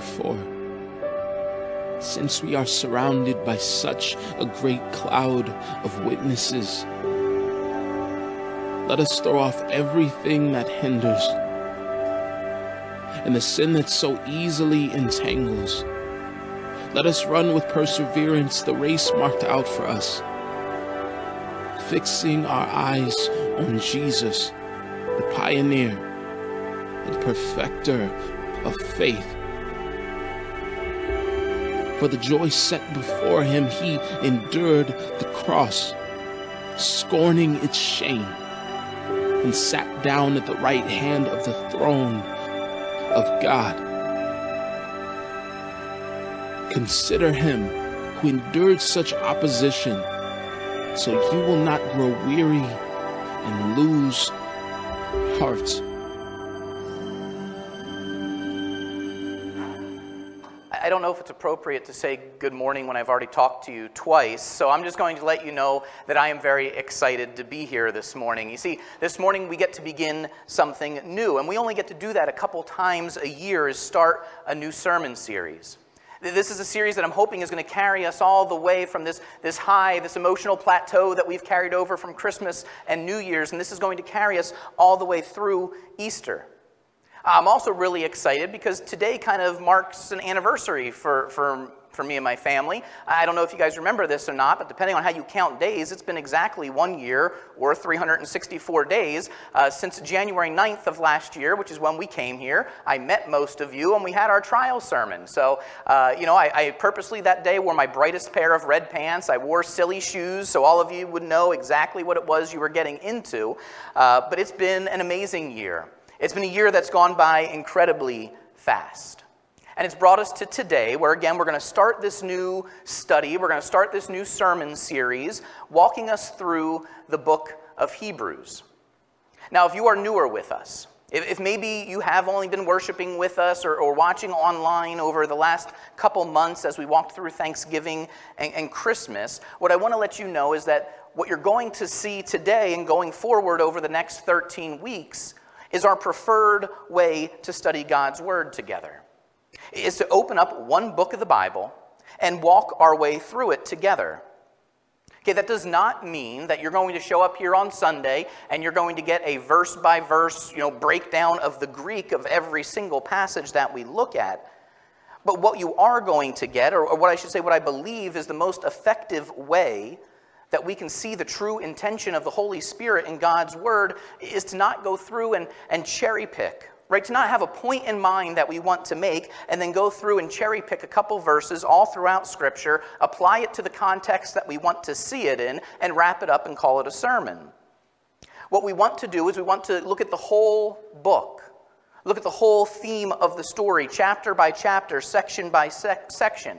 Therefore, since we are surrounded by such a great cloud of witnesses, let us throw off everything that hinders and the sin that so easily entangles. Let us run with perseverance the race marked out for us, fixing our eyes on Jesus, the pioneer and perfecter of faith. For the joy set before him, he endured the cross, scorning its shame, and sat down at the right hand of the throne of God. Consider him who endured such opposition, so you will not grow weary and lose heart. It's appropriate to say good morning when I've already talked to you twice, so I'm just going to let you know that I am very excited to be here this morning. You see, this morning we get to begin something new, and we only get to do that a couple times a year is start a new sermon series. This is a series that I'm hoping is going to carry us all the way from this, this high, this emotional plateau that we've carried over from Christmas and New Year's, and this is going to carry us all the way through Easter. I'm also really excited because today kind of marks an anniversary for, for, for me and my family. I don't know if you guys remember this or not, but depending on how you count days, it's been exactly one year or 364 days uh, since January 9th of last year, which is when we came here. I met most of you and we had our trial sermon. So, uh, you know, I, I purposely that day wore my brightest pair of red pants. I wore silly shoes so all of you would know exactly what it was you were getting into. Uh, but it's been an amazing year. It's been a year that's gone by incredibly fast. And it's brought us to today, where again, we're going to start this new study. We're going to start this new sermon series, walking us through the book of Hebrews. Now, if you are newer with us, if, maybe you have only been worshiping with us or, or, watching online over the last couple months as we walked through Thanksgiving and, and Christmas, what I want to let you know is that what you're going to see today and going forward over the next 13 weeks is our preferred way to study God's Word together. Is to open up one book of the Bible and walk our way through it together. Okay, that does not mean that you're going to show up here on Sunday and you're going to get a verse by verse, you know, breakdown of the Greek of every single passage that we look at. But what you are going to get, or, what I should say, what I believe is the most effective way that we can see the true intention of the Holy Spirit in God's Word is to not go through and, and cherry pick, right? To not have a point in mind that we want to make and then go through and cherry pick a couple verses all throughout Scripture, apply it to the context that we want to see it in, and wrap it up and call it a sermon. What we want to do is we want to look at the whole book. Look at the whole theme of the story, chapter by chapter, section by sec- section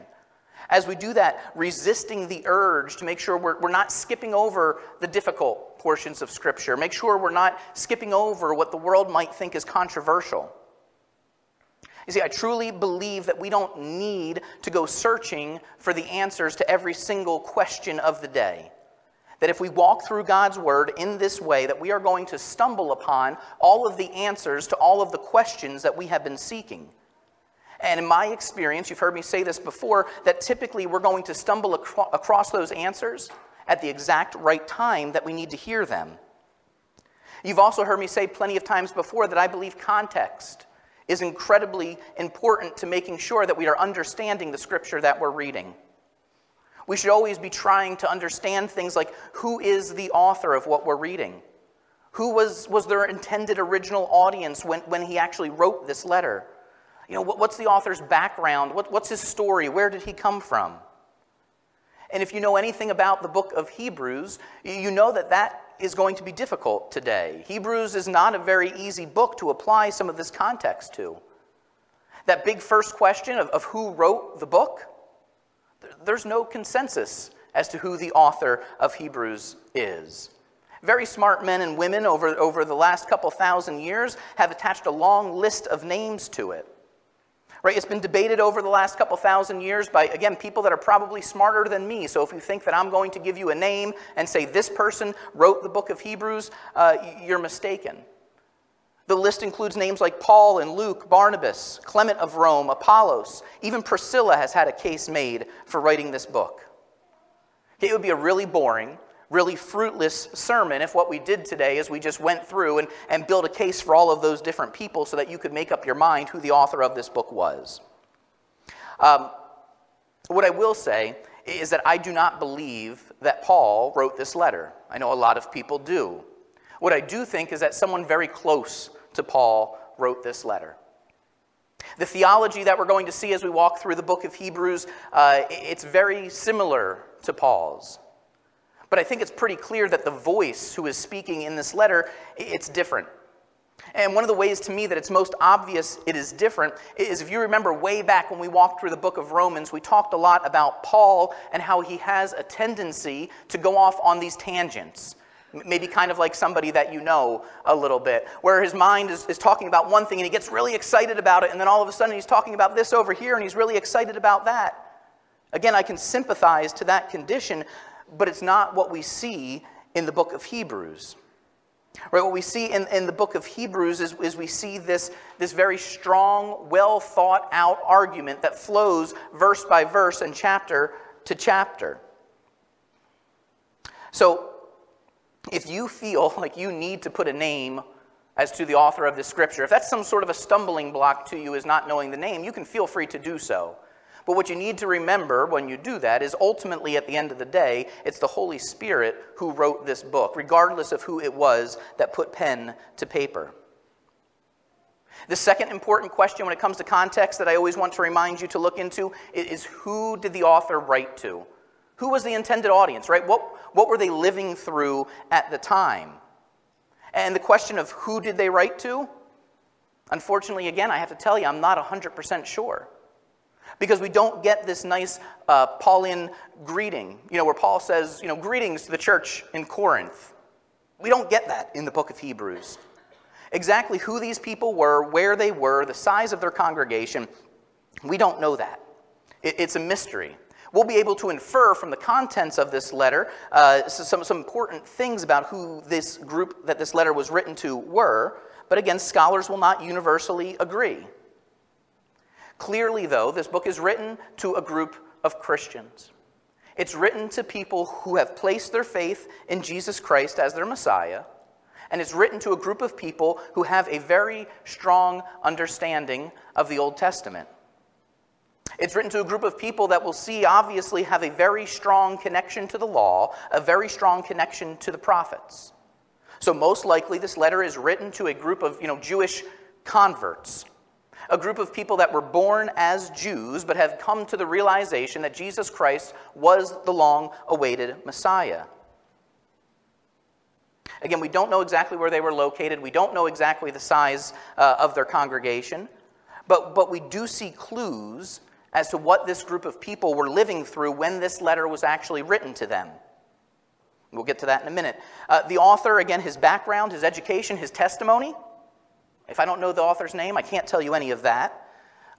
as we do that, resisting the urge to make sure we're, we're not skipping over the difficult portions of Scripture, make sure we're not skipping over what the world might think is controversial. You see, I truly believe that we don't need to go searching for the answers to every single question of the day. That if we walk through God's Word in this way, that we are going to stumble upon all of the answers to all of the questions that we have been seeking. And in my experience, you've heard me say this before, that typically we're going to stumble acro- across those answers at the exact right time that we need to hear them. You've also heard me say plenty of times before that I believe context is incredibly important to making sure that we are understanding the scripture that we're reading. We should always be trying to understand things like who is the author of what we're reading? Who was, was their intended original audience when, when he actually wrote this letter? You know, what, what's the author's background? What, what's his story? Where did he come from? And if you know anything about the book of Hebrews, you know that that is going to be difficult today. Hebrews is not a very easy book to apply some of this context to. That big first question of, of who wrote the book, there's no consensus as to who the author of Hebrews is. Very smart men and women over, over the last couple thousand years have attached a long list of names to it. Right? It's been debated over the last couple thousand years by, again, people that are probably smarter than me. So if you think that I'm going to give you a name and say this person wrote the book of Hebrews, uh, you're mistaken. The list includes names like Paul and Luke, Barnabas, Clement of Rome, Apollos. Even Priscilla has had a case made for writing this book. It would be a really boring, really fruitless sermon if what we did today is we just went through and, and built a case for all of those different people so that you could make up your mind who the author of this book was. Um, what I will say is that I do not believe that Paul wrote this letter. I know a lot of people do. What I do think is that someone very close to Paul wrote this letter. The theology that we're going to see as we walk through the book of Hebrews, uh, it's very similar to Paul's. But I think it's pretty clear that the voice who is speaking in this letter, it's different. And one of the ways to me that it's most obvious it is different is if you remember way back when we walked through the book of Romans, we talked a lot about Paul and how he has a tendency to go off on these tangents. Maybe kind of like somebody that you know a little bit, where his mind is, is talking about one thing and he gets really excited about it, and then all of a sudden he's talking about this over here and he's really excited about that. Again, I can sympathize to that condition, but it's not what we see in the book of Hebrews. Right, what we see in, in the book of Hebrews is, is we see this, this very strong, well thought out argument that flows verse by verse and chapter to chapter. So, if you feel like you need to put a name as to the author of this scripture, if that's some sort of a stumbling block to you is not knowing the name, you can feel free to do so. But what you need to remember when you do that is ultimately, at the end of the day, it's the Holy Spirit who wrote this book, regardless of who it was that put pen to paper. The second important question when it comes to context that I always want to remind you to look into is who did the author write to? Who was the intended audience, right? What, what were they living through at the time? And the question of who did they write to? Unfortunately, again, I have to tell you, I'm not 100% sure. Because we don't get this nice uh, Pauline greeting, you know, where Paul says, you know, greetings to the church in Corinth. We don't get that in the book of Hebrews. Exactly who these people were, where they were, the size of their congregation, we don't know that. It, it's a mystery. We'll be able to infer from the contents of this letter uh, some, some important things about who this group that this letter was written to were, but again, scholars will not universally agree. Clearly, though, this book is written to a group of Christians. It's written to people who have placed their faith in Jesus Christ as their Messiah, and it's written to a group of people who have a very strong understanding of the Old Testament. It's written to a group of people that will see, obviously, have a very strong connection to the law, a very strong connection to the prophets. So, most likely, this letter is written to a group of you know, Jewish converts, a group of people that were born as Jews but have come to the realization that Jesus Christ was the long awaited Messiah. Again, we don't know exactly where they were located, we don't know exactly the size uh, of their congregation, but, but we do see clues as to what this group of people were living through when this letter was actually written to them. We'll get to that in a minute. Uh, the author, again, his background, his education, his testimony. If I don't know the author's name, I can't tell you any of that.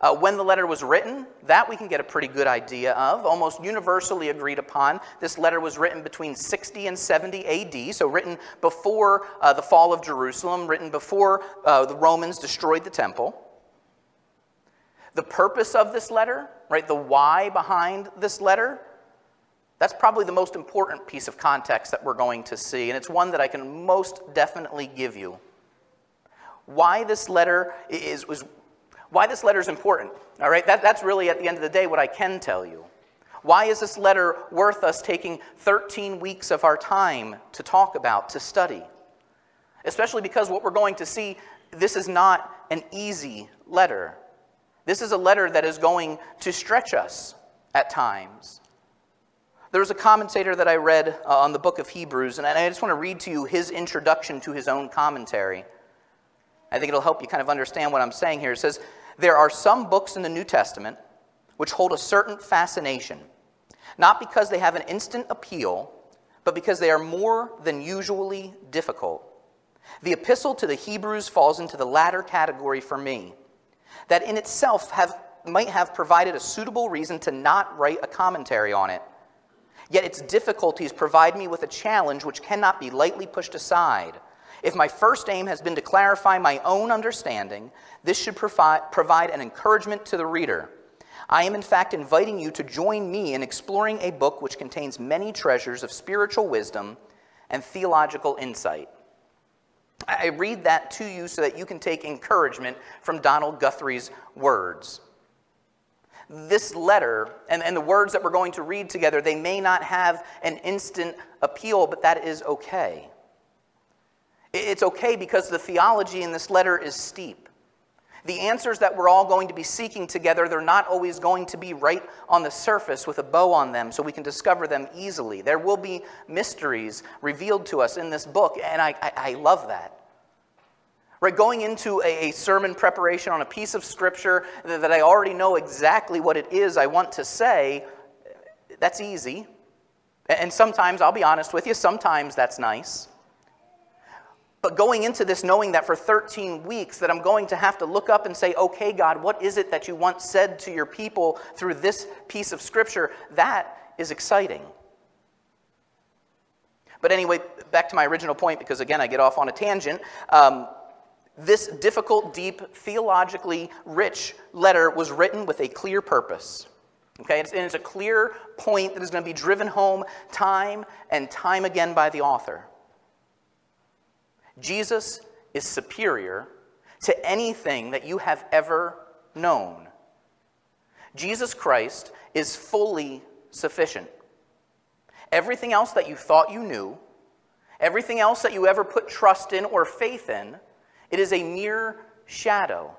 Uh, when the letter was written, that we can get a pretty good idea of. Almost universally agreed upon. This letter was written between 60 and 70 AD, so written before uh, the fall of Jerusalem, written before uh, the Romans destroyed the temple. The purpose of this letter, right, the why behind this letter, that's probably the most important piece of context that we're going to see, and it's one that I can most definitely give you. Why this letter is, was, why this letter is important, all right? That, that's really, at the end of the day, what I can tell you. Why is this letter worth us taking 13 weeks of our time to talk about, to study? Especially because what we're going to see, this is not an easy letter. This is a letter that is going to stretch us at times. There was a commentator that I read uh, on the book of Hebrews, and I just want to read to you his introduction to his own commentary. I think it'll help you kind of understand what I'm saying here. It says, There are some books in the New Testament which hold a certain fascination, not because they have an instant appeal, but because they are more than usually difficult. The epistle to the Hebrews falls into the latter category for me that in itself have, might have provided a suitable reason to not write a commentary on it. Yet its difficulties provide me with a challenge which cannot be lightly pushed aside. If my first aim has been to clarify my own understanding, this should provide, provide an encouragement to the reader. I am, in fact, inviting you to join me in exploring a book which contains many treasures of spiritual wisdom and theological insight. I read that to you so that you can take encouragement from Donald Guthrie's words. This letter and, and the words that we're going to read together, they may not have an instant appeal, but that is okay. It's okay because the theology in this letter is steep. The answers that we're all going to be seeking together, they're not always going to be right on the surface with a bow on them so we can discover them easily. There will be mysteries revealed to us in this book, and I, I, I love that. Right, going into a, sermon preparation on a piece of scripture that I already know exactly what it is I want to say, that's easy. And sometimes, I'll be honest with you, sometimes that's nice. But going into this knowing that for 13 weeks that I'm going to have to look up and say, "Okay, God, what is it that you once said to your people through this piece of scripture?" That is exciting. But anyway, back to my original point because again, I get off on a tangent. Um, this difficult, deep, theologically rich letter was written with a clear purpose. Okay, and it's a clear point that is going to be driven home time and time again by the author. Jesus is superior to anything that you have ever known. Jesus Christ is fully sufficient. Everything else that you thought you knew, everything else that you ever put trust in or faith in, it is a mere shadow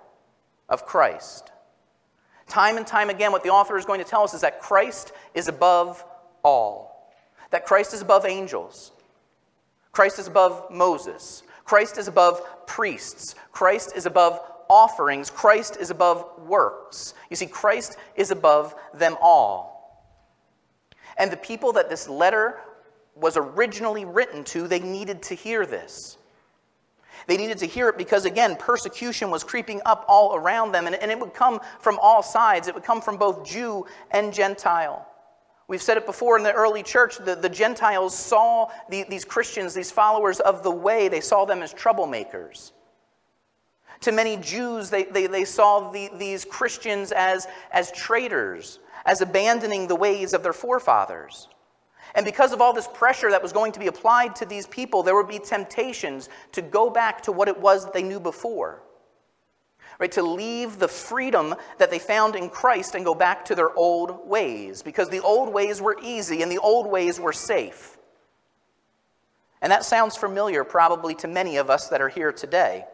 of Christ. Time and time again, what the author is going to tell us is that Christ is above all, that Christ is above angels, Christ is above Moses. Christ is above priests. Christ is above offerings. Christ is above works. You see, Christ is above them all. And the people that this letter was originally written to, they needed to hear this. They needed to hear it because, again, persecution was creeping up all around them, and, it would come from all sides. It would come from both Jew and Gentile. We've said it before in the early church, the, the Gentiles saw the, these Christians, these followers of the way, they saw them as troublemakers. To many Jews, they, they, they saw the, these Christians as, as traitors, as abandoning the ways of their forefathers. And because of all this pressure that was going to be applied to these people, there would be temptations to go back to what it was that they knew before right? To leave the freedom that they found in Christ and go back to their old ways because the old ways were easy and the old ways were safe. And that sounds familiar probably to many of us that are here today.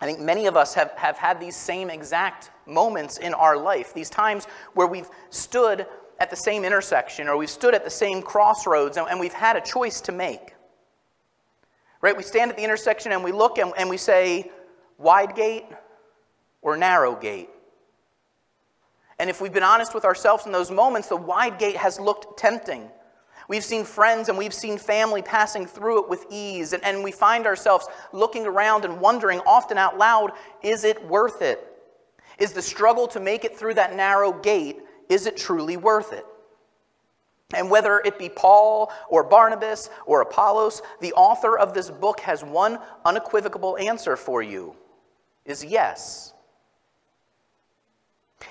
I think many of us have, have had these same exact moments in our life, these times where we've stood at the same intersection or we've stood at the same crossroads and, and we've had a choice to make. Right? We stand at the intersection and we look and, and we say, wide gate or narrow gate? And if we've been honest with ourselves in those moments, the wide gate has looked tempting. We've seen friends and we've seen family passing through it with ease, and, and we find ourselves looking around and wondering, often out loud, is it worth it? Is the struggle to make it through that narrow gate, is it truly worth it? And whether it be Paul or Barnabas or Apollos, the author of this book has one unequivocal answer for you is yes.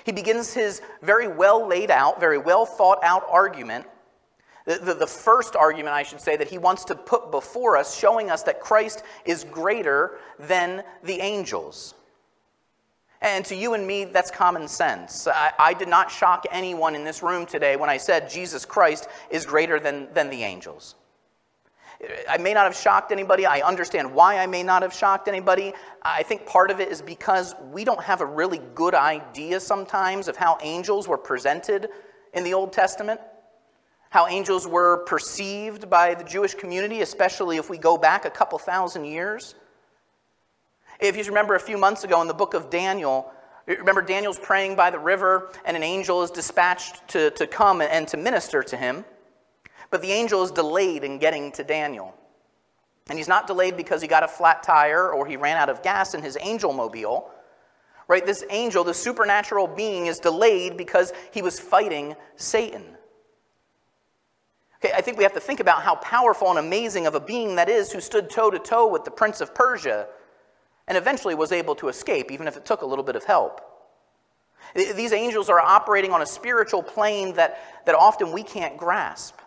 He begins his very well laid out, very well thought out argument. The, the, the, first argument, I should say, that he wants to put before us, showing us that Christ is greater than the angels. And to you and me, that's common sense. I, I did not shock anyone in this room today when I said Jesus Christ is greater than, than the angels. I may not have shocked anybody. I understand why I may not have shocked anybody. I think part of it is because we don't have a really good idea sometimes of how angels were presented in the Old Testament, how angels were perceived by the Jewish community, especially if we go back a couple thousand years. If you remember a few months ago in the book of Daniel, remember Daniel's praying by the river, and an angel is dispatched to, to come and to minister to him. But the angel is delayed in getting to Daniel. And he's not delayed because he got a flat tire or he ran out of gas in his angel mobile. Right? This angel, the supernatural being, is delayed because he was fighting Satan. Okay, I think we have to think about how powerful and amazing of a being that is who stood toe to toe with the prince of Persia and eventually was able to escape, even if it took a little bit of help. These angels are operating on a spiritual plane that, that often we can't grasp.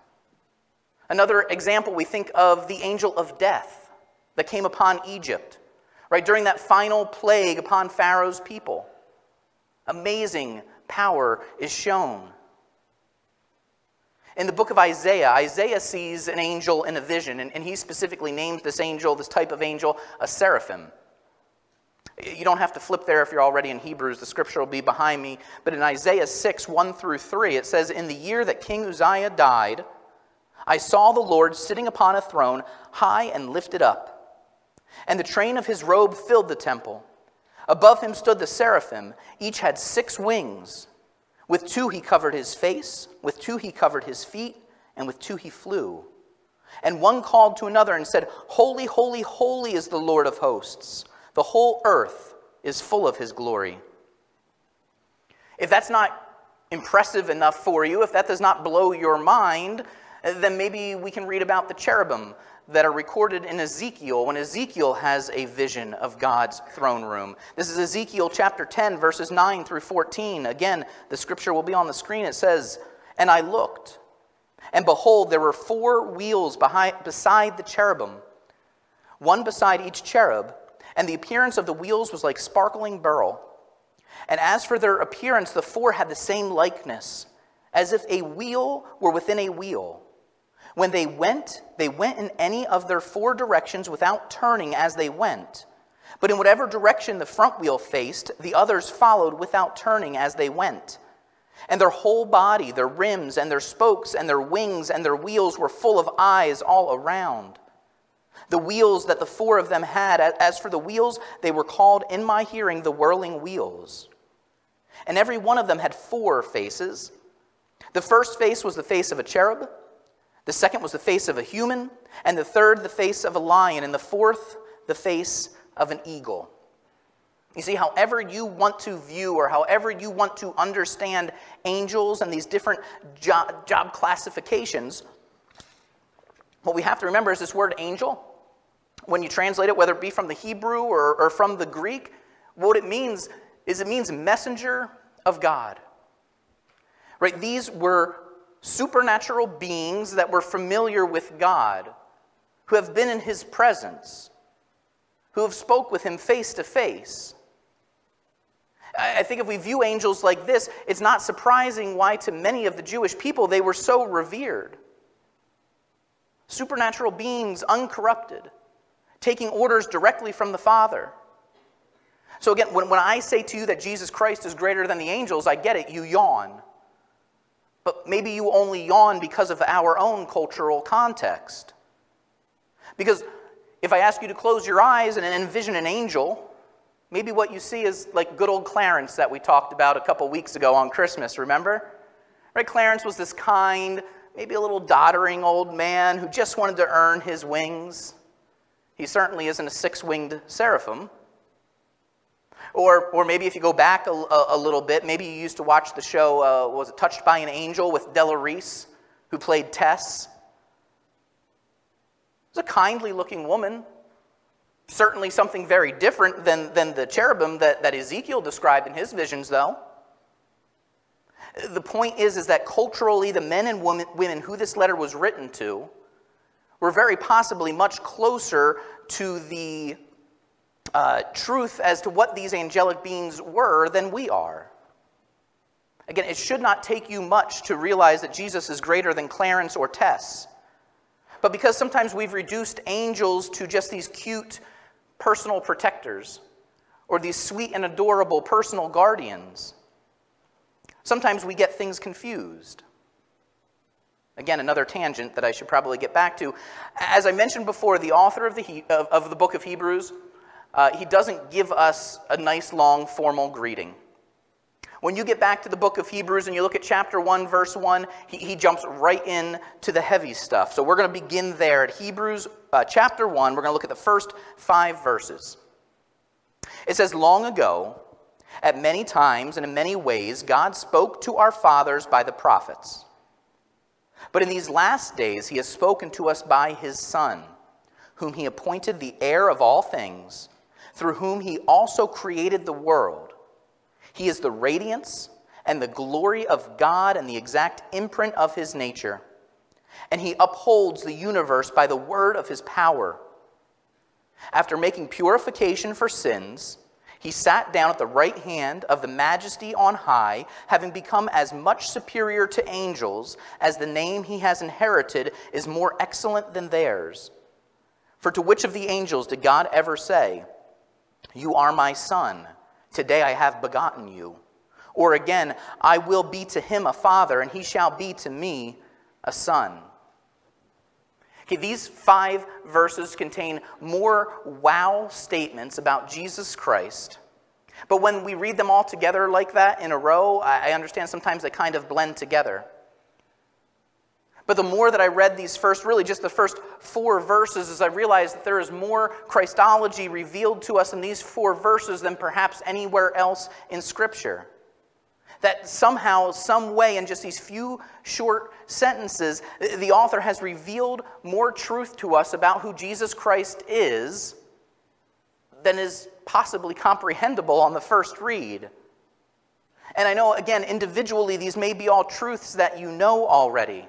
Another example, we think of the angel of death that came upon Egypt, right, during that final plague upon Pharaoh's people. Amazing power is shown. In the book of Isaiah, Isaiah sees an angel in a vision, and, and he specifically names this angel, this type of angel, a seraphim. You don't have to flip there if you're already in Hebrews. The scripture will be behind me. But in Isaiah 6, 1 through 3, it says, In the year that King Uzziah died, I saw the Lord sitting upon a throne, high and lifted up. And the train of his robe filled the temple. Above him stood the seraphim. Each had six wings. With two he covered his face, with two he covered his feet, and with two he flew. And one called to another and said, Holy, holy, holy is the Lord of hosts. The whole earth is full of his glory. If that's not impressive enough for you, if that does not blow your mind, then maybe we can read about the cherubim that are recorded in Ezekiel when Ezekiel has a vision of God's throne room. This is Ezekiel chapter 10, verses 9 through 14. Again, the scripture will be on the screen. It says, And I looked, and behold, there were four wheels behind, beside the cherubim, one beside each cherub and the appearance of the wheels was like sparkling beryl. And as for their appearance, the four had the same likeness, as if a wheel were within a wheel. When they went, they went in any of their four directions without turning as they went. But in whatever direction the front wheel faced, the others followed without turning as they went. And their whole body, their rims and their spokes and their wings and their wheels were full of eyes all around the wheels that the four of them had. As for the wheels, they were called in my hearing the whirling wheels. And every one of them had four faces. The first face was the face of a cherub, the second was the face of a human, and the third the face of a lion, and the fourth the face of an eagle. You see, however you want to view or however you want to understand angels and these different job, job classifications, what we have to remember is this word angel when you translate it, whether it be from the Hebrew or, or from the Greek, what it means is it means messenger of God. Right? These were supernatural beings that were familiar with God, who have been in his presence, who have spoke with him face to face. I think if we view angels like this, it's not surprising why to many of the Jewish people they were so revered. Supernatural beings, uncorrupted taking orders directly from the Father. So, again, when, when I say to you that Jesus Christ is greater than the angels, I get it, you yawn. But maybe you only yawn because of our own cultural context. Because if I ask you to close your eyes and envision an angel, maybe what you see is like good old Clarence that we talked about a couple weeks ago on Christmas, remember? Right? Clarence was this kind, maybe a little doddering old man who just wanted to earn his wings. He certainly isn't a six winged seraphim. Or, or maybe if you go back a, a, a, little bit, maybe you used to watch the show, uh, was it Touched by an Angel with Della Reese, who played Tess? It's a kindly looking woman. Certainly something very different than, than the cherubim that, that Ezekiel described in his visions, though. The point is, is that culturally, the men and women, women who this letter was written to we're very possibly much closer to the uh, truth as to what these angelic beings were than we are. Again, it should not take you much to realize that Jesus is greater than Clarence or Tess. But because sometimes we've reduced angels to just these cute personal protectors or these sweet and adorable personal guardians, sometimes we get things confused. Again, another tangent that I should probably get back to. As I mentioned before, the author of the, he- of, of the book of Hebrews, uh, he doesn't give us a nice, long, formal greeting. When you get back to the book of Hebrews and you look at chapter 1, verse 1, he, he jumps right in to the heavy stuff. So we're going to begin there at Hebrews uh, chapter 1. We're going to look at the first five verses. It says, Long ago, at many times and in many ways, God spoke to our fathers by the prophets. But in these last days, he has spoken to us by his Son, whom he appointed the heir of all things, through whom he also created the world. He is the radiance and the glory of God and the exact imprint of his nature. And he upholds the universe by the word of his power. After making purification for sins, he sat down at the right hand of the majesty on high, having become as much superior to angels as the name he has inherited is more excellent than theirs. For to which of the angels did God ever say, You are my son, today I have begotten you? Or again, I will be to him a father, and he shall be to me a son. Okay, these five verses contain more wow statements about Jesus Christ. But when we read them all together like that in a row, I understand sometimes they kind of blend together. But the more that I read these first, really just the first four verses, as I realized that there is more Christology revealed to us in these four verses than perhaps anywhere else in Scripture. That somehow, some way, in just these few short sentences, the author has revealed more truth to us about who Jesus Christ is than is possibly comprehensible on the first read. And I know, again, individually, these may be all truths that you know already.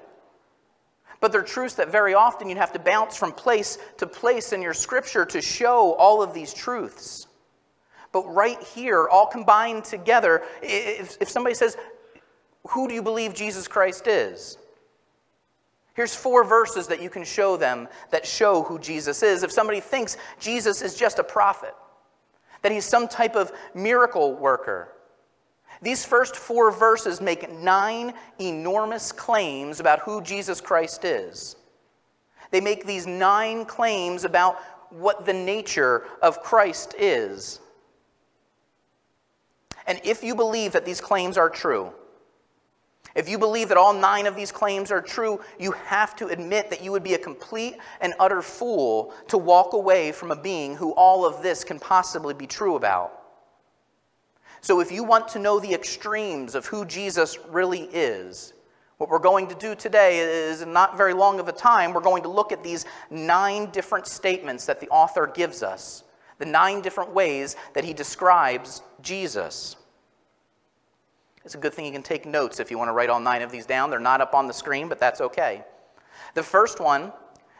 But they're truths that very often you'd have to bounce from place to place in your scripture to show all of these truths. But right here, all combined together, if, if somebody says, Who do you believe Jesus Christ is? Here's four verses that you can show them that show who Jesus is. If somebody thinks Jesus is just a prophet, that he's some type of miracle worker, these first four verses make nine enormous claims about who Jesus Christ is. They make these nine claims about what the nature of Christ is. And if you believe that these claims are true, if you believe that all nine of these claims are true, you have to admit that you would be a complete and utter fool to walk away from a being who all of this can possibly be true about. So, if you want to know the extremes of who Jesus really is, what we're going to do today is not very long of a time. We're going to look at these nine different statements that the author gives us, the nine different ways that he describes Jesus. It's a good thing you can take notes if you want to write all nine of these down. They're not up on the screen, but that's okay. The first one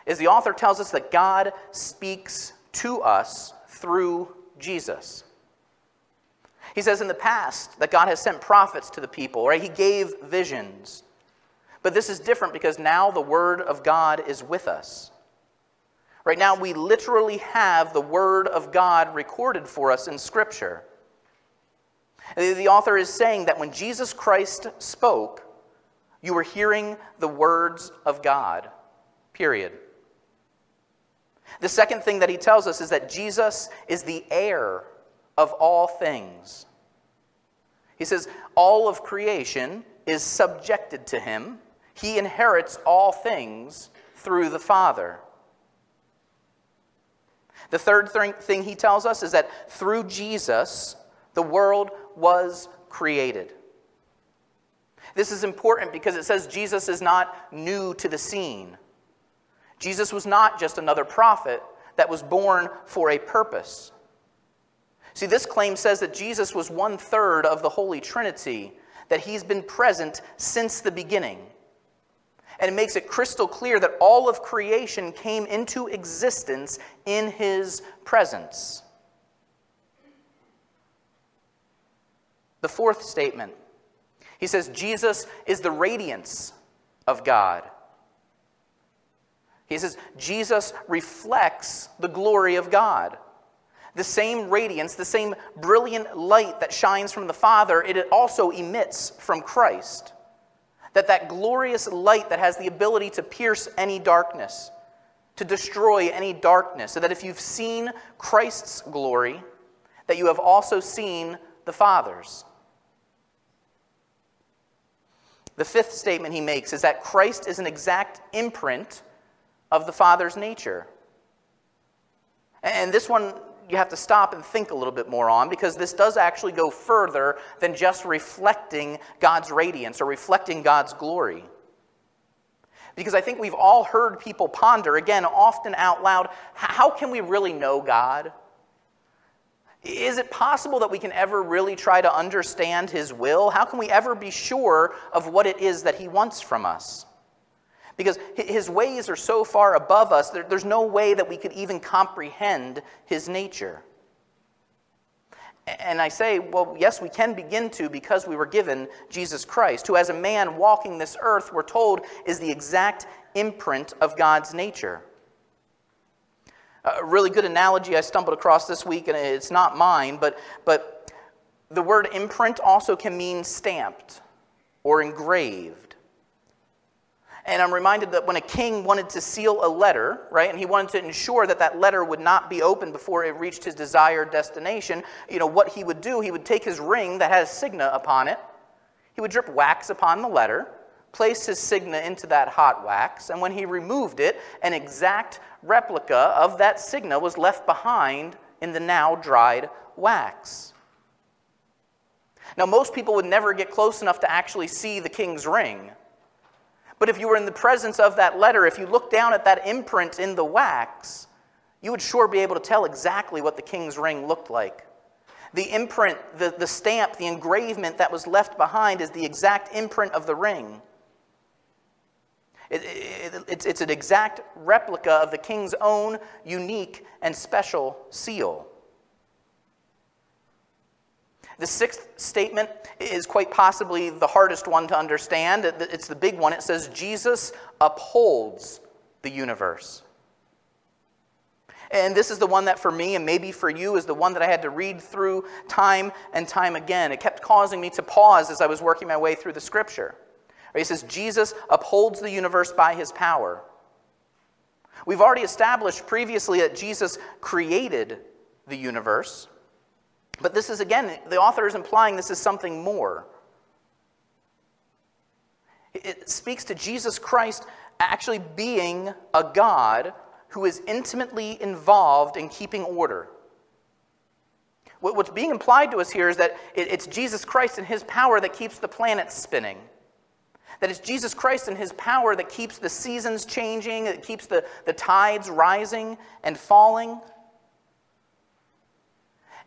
is the author tells us that God speaks to us through Jesus. He says in the past that God has sent prophets to the people, right? He gave visions. But this is different because now the Word of God is with us. Right now, we literally have the Word of God recorded for us in Scripture. The author is saying that when Jesus Christ spoke, you were hearing the words of God, period. The second thing that he tells us is that Jesus is the heir of all things. He says, all of creation is subjected to him. He inherits all things through the Father. The third thing he tells us is that through Jesus, the world was created. This is important because it says Jesus is not new to the scene. Jesus was not just another prophet that was born for a purpose. See, this claim says that Jesus was one third of the Holy Trinity, that he's been present since the beginning. And it makes it crystal clear that all of creation came into existence in his presence. The fourth statement he says, Jesus is the radiance of God. He says, Jesus reflects the glory of God. The same radiance, the same brilliant light that shines from the Father, it also emits from Christ. That that glorious light that has the ability to pierce any darkness, to destroy any darkness, so that if you've seen Christ's glory, that you have also seen the Father's. The fifth statement he makes is that Christ is an exact imprint of the Father's nature. And this one you have to stop and think a little bit more on because this does actually go further than just reflecting God's radiance or reflecting God's glory. Because I think we've all heard people ponder, again, often out loud, how can we really know God? Is it possible that we can ever really try to understand His will? How can we ever be sure of what it is that He wants from us? Because His ways are so far above us, there's no way that we could even comprehend His nature. And I say, well, yes, we can begin to because we were given Jesus Christ, who, as a man walking this earth, we're told is the exact imprint of God's nature. A really good analogy I stumbled across this week, and it's not mine, but, but the word imprint also can mean stamped or engraved. And I'm reminded that when a king wanted to seal a letter, right, and he wanted to ensure that that letter would not be opened before it reached his desired destination, you know, what he would do, he would take his ring that has signa upon it, he would drip wax upon the letter, place his signa into that hot wax, and when he removed it, an exact replica of that signa was left behind in the now dried wax. Now, most people would never get close enough to actually see the king's ring. But if you were in the presence of that letter, if you looked down at that imprint in the wax, you would sure be able to tell exactly what the king's ring looked like. The imprint, the, the stamp, the engravement that was left behind is the exact imprint of the ring. It, it, it's, it's an exact replica of the king's own unique and special seal. The sixth statement is quite possibly the hardest one to understand. It's the big one. It says, Jesus upholds the universe. And this is the one that for me, and maybe for you, is the one that I had to read through time and time again. It kept causing me to pause as I was working my way through the scripture. He says, Jesus upholds the universe by his power. We've already established previously that Jesus created the universe. But this is, again, the author is implying this is something more. It speaks to Jesus Christ actually being a God who is intimately involved in keeping order. What's being implied to us here is that it's Jesus Christ and his power that keeps the planet spinning. That it's Jesus Christ and his power that keeps the seasons changing, that keeps the, the tides rising and falling.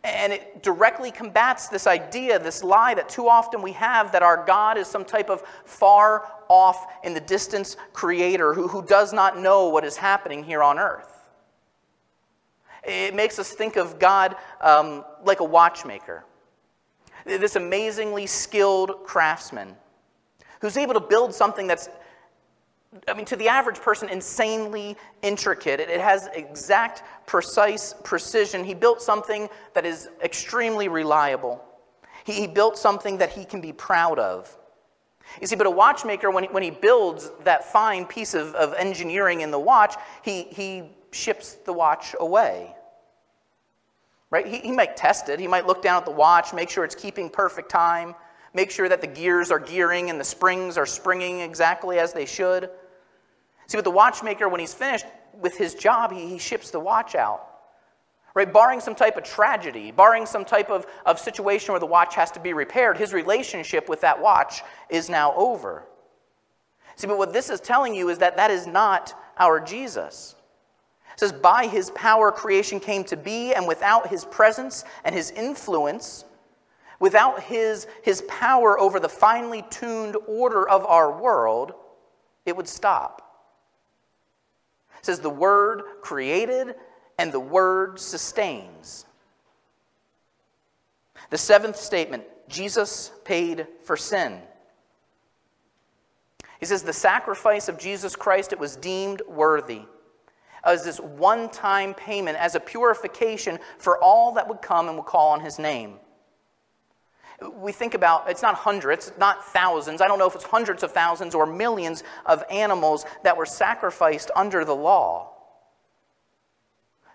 And it directly combats this idea, this lie that too often we have that our God is some type of far off in the distance creator who, who does not know what is happening here on earth. It makes us think of God um, like a watchmaker, this amazingly skilled craftsman who's able to build something that's, I mean, to the average person, insanely intricate. It, has exact, precise precision. He built something that is extremely reliable. He, he built something that he can be proud of. You see, but a watchmaker, when he, when he builds that fine piece of, of engineering in the watch, he, he ships the watch away. Right? He, he might test it. He might look down at the watch, make sure it's keeping perfect time make sure that the gears are gearing and the springs are springing exactly as they should. See, but the watchmaker, when he's finished with his job, he, he ships the watch out. Right? Barring some type of tragedy, barring some type of, of situation where the watch has to be repaired, his relationship with that watch is now over. See, but what this is telling you is that that is not our Jesus. It says, By his power creation came to be, and without his presence and his influence, Without his, his power over the finely tuned order of our world, it would stop. It says the Word created and the Word sustains. The seventh statement Jesus paid for sin. He says the sacrifice of Jesus Christ, it was deemed worthy as this one time payment, as a purification for all that would come and would call on his name we think about it's not hundreds, not thousands. I don't know if it's hundreds of thousands or millions of animals that were sacrificed under the law.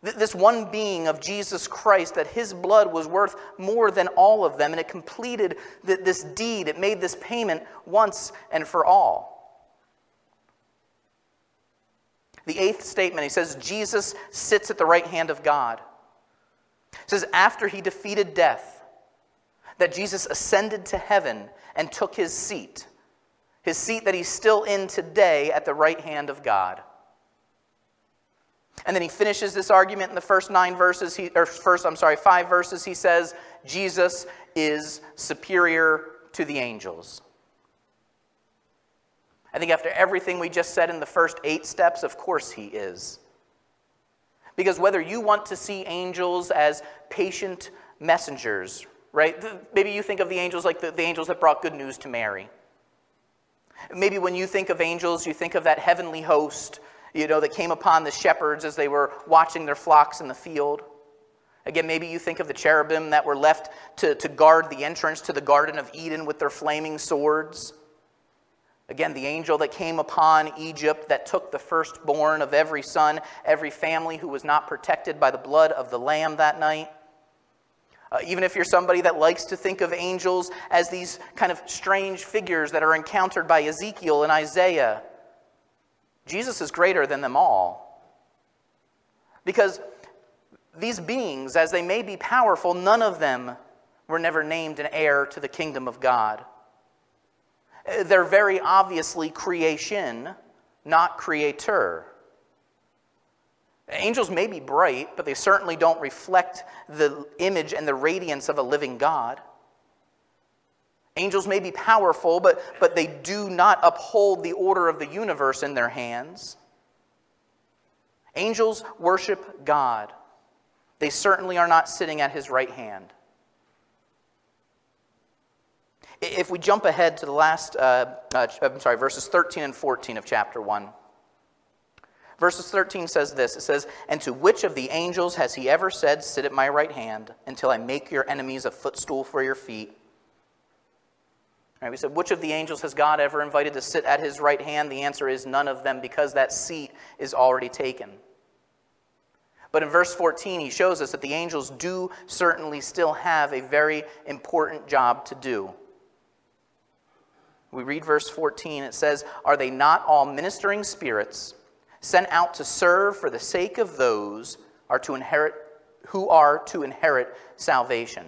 This one being of Jesus Christ, that his blood was worth more than all of them, and it completed this deed, it made this payment once and for all. The eighth statement, he says, Jesus sits at the right hand of God. He says, after he defeated death, that Jesus ascended to heaven and took his seat. his seat that he's still in today at the right hand of God. And then he finishes this argument in the first nine verses, he, or first, I'm sorry, five verses. He says, Jesus is superior to the angels. I think after everything we just said in the first eight steps, of course he is. Because whether you want to see angels as patient messengers, right? Maybe you think of the angels like the, the angels that brought good news to Mary. Maybe when you think of angels, you think of that heavenly host, you know, that came upon the shepherds as they were watching their flocks in the field. Again, maybe you think of the cherubim that were left to, to guard the entrance to the Garden of Eden with their flaming swords. Again, the angel that came upon Egypt that took the firstborn of every son, every family who was not protected by the blood of the Lamb that night. Uh, even if you're somebody that likes to think of angels as these kind of strange figures that are encountered by Ezekiel and Isaiah, Jesus is greater than them all. Because these beings, as they may be powerful, none of them were never named an heir to the kingdom of God. They're very obviously creation, not creator. Angels may be bright, but they certainly don't reflect the image and the radiance of a living God. Angels may be powerful, but, but they do not uphold the order of the universe in their hands. Angels worship God. They certainly are not sitting at his right hand. If we jump ahead to the last, uh, uh, I'm sorry, verses 13 and 14 of chapter 1. Verses 13 says this It says, And to which of the angels has he ever said, Sit at my right hand until I make your enemies a footstool for your feet? Right, we said, Which of the angels has God ever invited to sit at his right hand? The answer is none of them because that seat is already taken. But in verse 14, he shows us that the angels do certainly still have a very important job to do. We read verse 14, it says, Are they not all ministering spirits? Sent out to serve for the sake of those are to inherit who are to inherit salvation.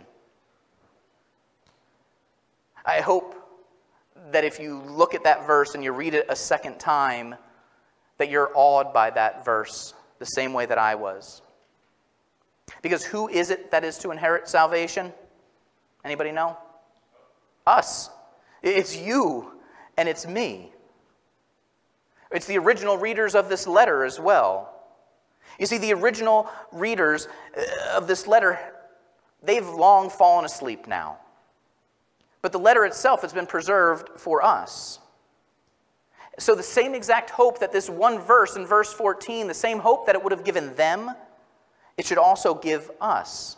I hope that if you look at that verse and you read it a second time, that you're awed by that verse the same way that I was. Because who is it that is to inherit salvation? Anybody know? Us. It's you and it's me. It's the original readers of this letter as well. You see, the original readers uh, of this letter, they've long fallen asleep now. But the letter itself has been preserved for us. So, the same exact hope that this one verse in verse 14, the same hope that it would have given them, it should also give us.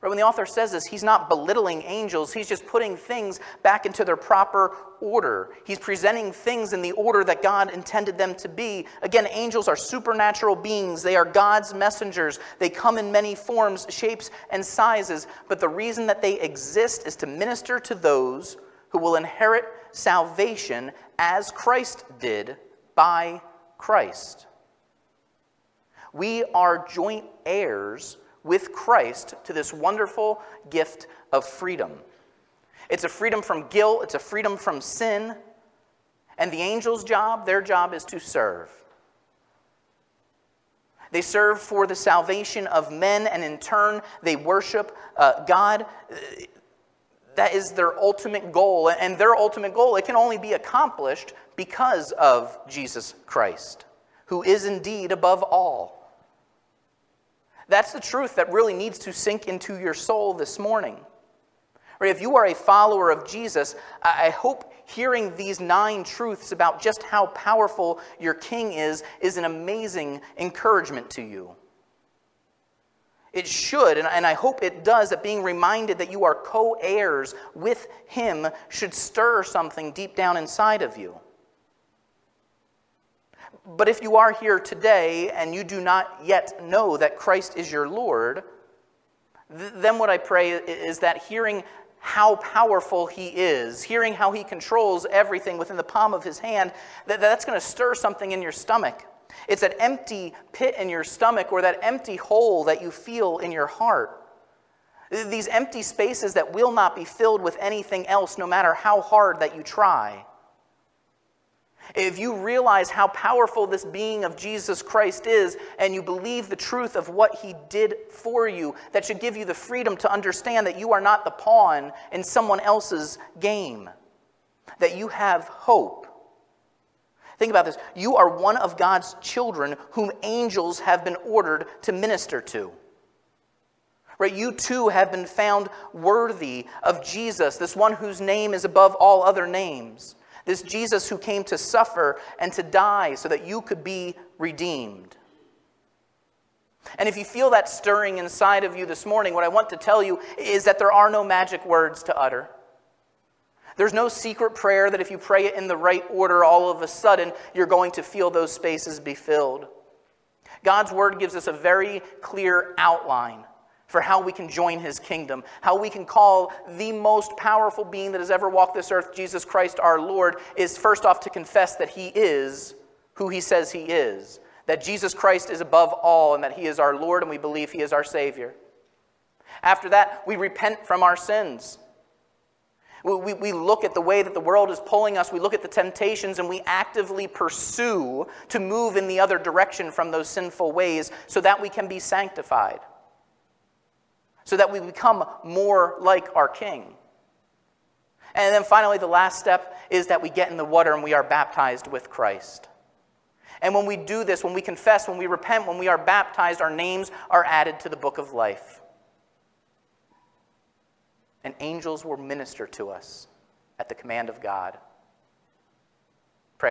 Right, when the author says this, he's not belittling angels, he's just putting things back into their proper order. He's presenting things in the order that God intended them to be. Again, angels are supernatural beings, they are God's messengers. They come in many forms, shapes, and sizes, but the reason that they exist is to minister to those who will inherit salvation as Christ did by Christ. We are joint heirs with Christ to this wonderful gift of freedom. It's a freedom from guilt, it's a freedom from sin. And the angel's job, their job is to serve. They serve for the salvation of men, and in turn, they worship uh, God. That is their ultimate goal. And their ultimate goal, it can only be accomplished because of Jesus Christ, who is indeed above all. That's the truth that really needs to sink into your soul this morning. Right, if you are a follower of Jesus, I hope hearing these nine truths about just how powerful your King is is an amazing encouragement to you. It should, and I hope it does, that being reminded that you are co heirs with Him should stir something deep down inside of you. But if you are here today and you do not yet know that Christ is your Lord, th- then what I pray is that hearing how powerful he is, hearing how he controls everything within the palm of his hand, that, that's going to stir something in your stomach. It's that empty pit in your stomach or that empty hole that you feel in your heart. These empty spaces that will not be filled with anything else, no matter how hard that you try. If you realize how powerful this being of Jesus Christ is, and you believe the truth of what he did for you, that should give you the freedom to understand that you are not the pawn in someone else's game, that you have hope. Think about this. You are one of God's children whom angels have been ordered to minister to. Right? You too have been found worthy of Jesus, this one whose name is above all other names. This Jesus who came to suffer and to die so that you could be redeemed. And if you feel that stirring inside of you this morning, what I want to tell you is that there are no magic words to utter. There's no secret prayer that if you pray it in the right order, all of a sudden you're going to feel those spaces be filled. God's word gives us a very clear outline for how we can join his kingdom, how we can call the most powerful being that has ever walked this earth, Jesus Christ our Lord, is first off to confess that he is who he says he is, that Jesus Christ is above all, and that he is our Lord, and we believe he is our Savior. After that, we repent from our sins. We, we, we, look at the way that the world is pulling us, we look at the temptations, and we actively pursue to move in the other direction from those sinful ways so that we can be sanctified so that we become more like our King. And then finally, the last step is that we get in the water and we are baptized with Christ. And when we do this, when we confess, when we repent, when we are baptized, our names are added to the book of life. And angels will minister to us at the command of God.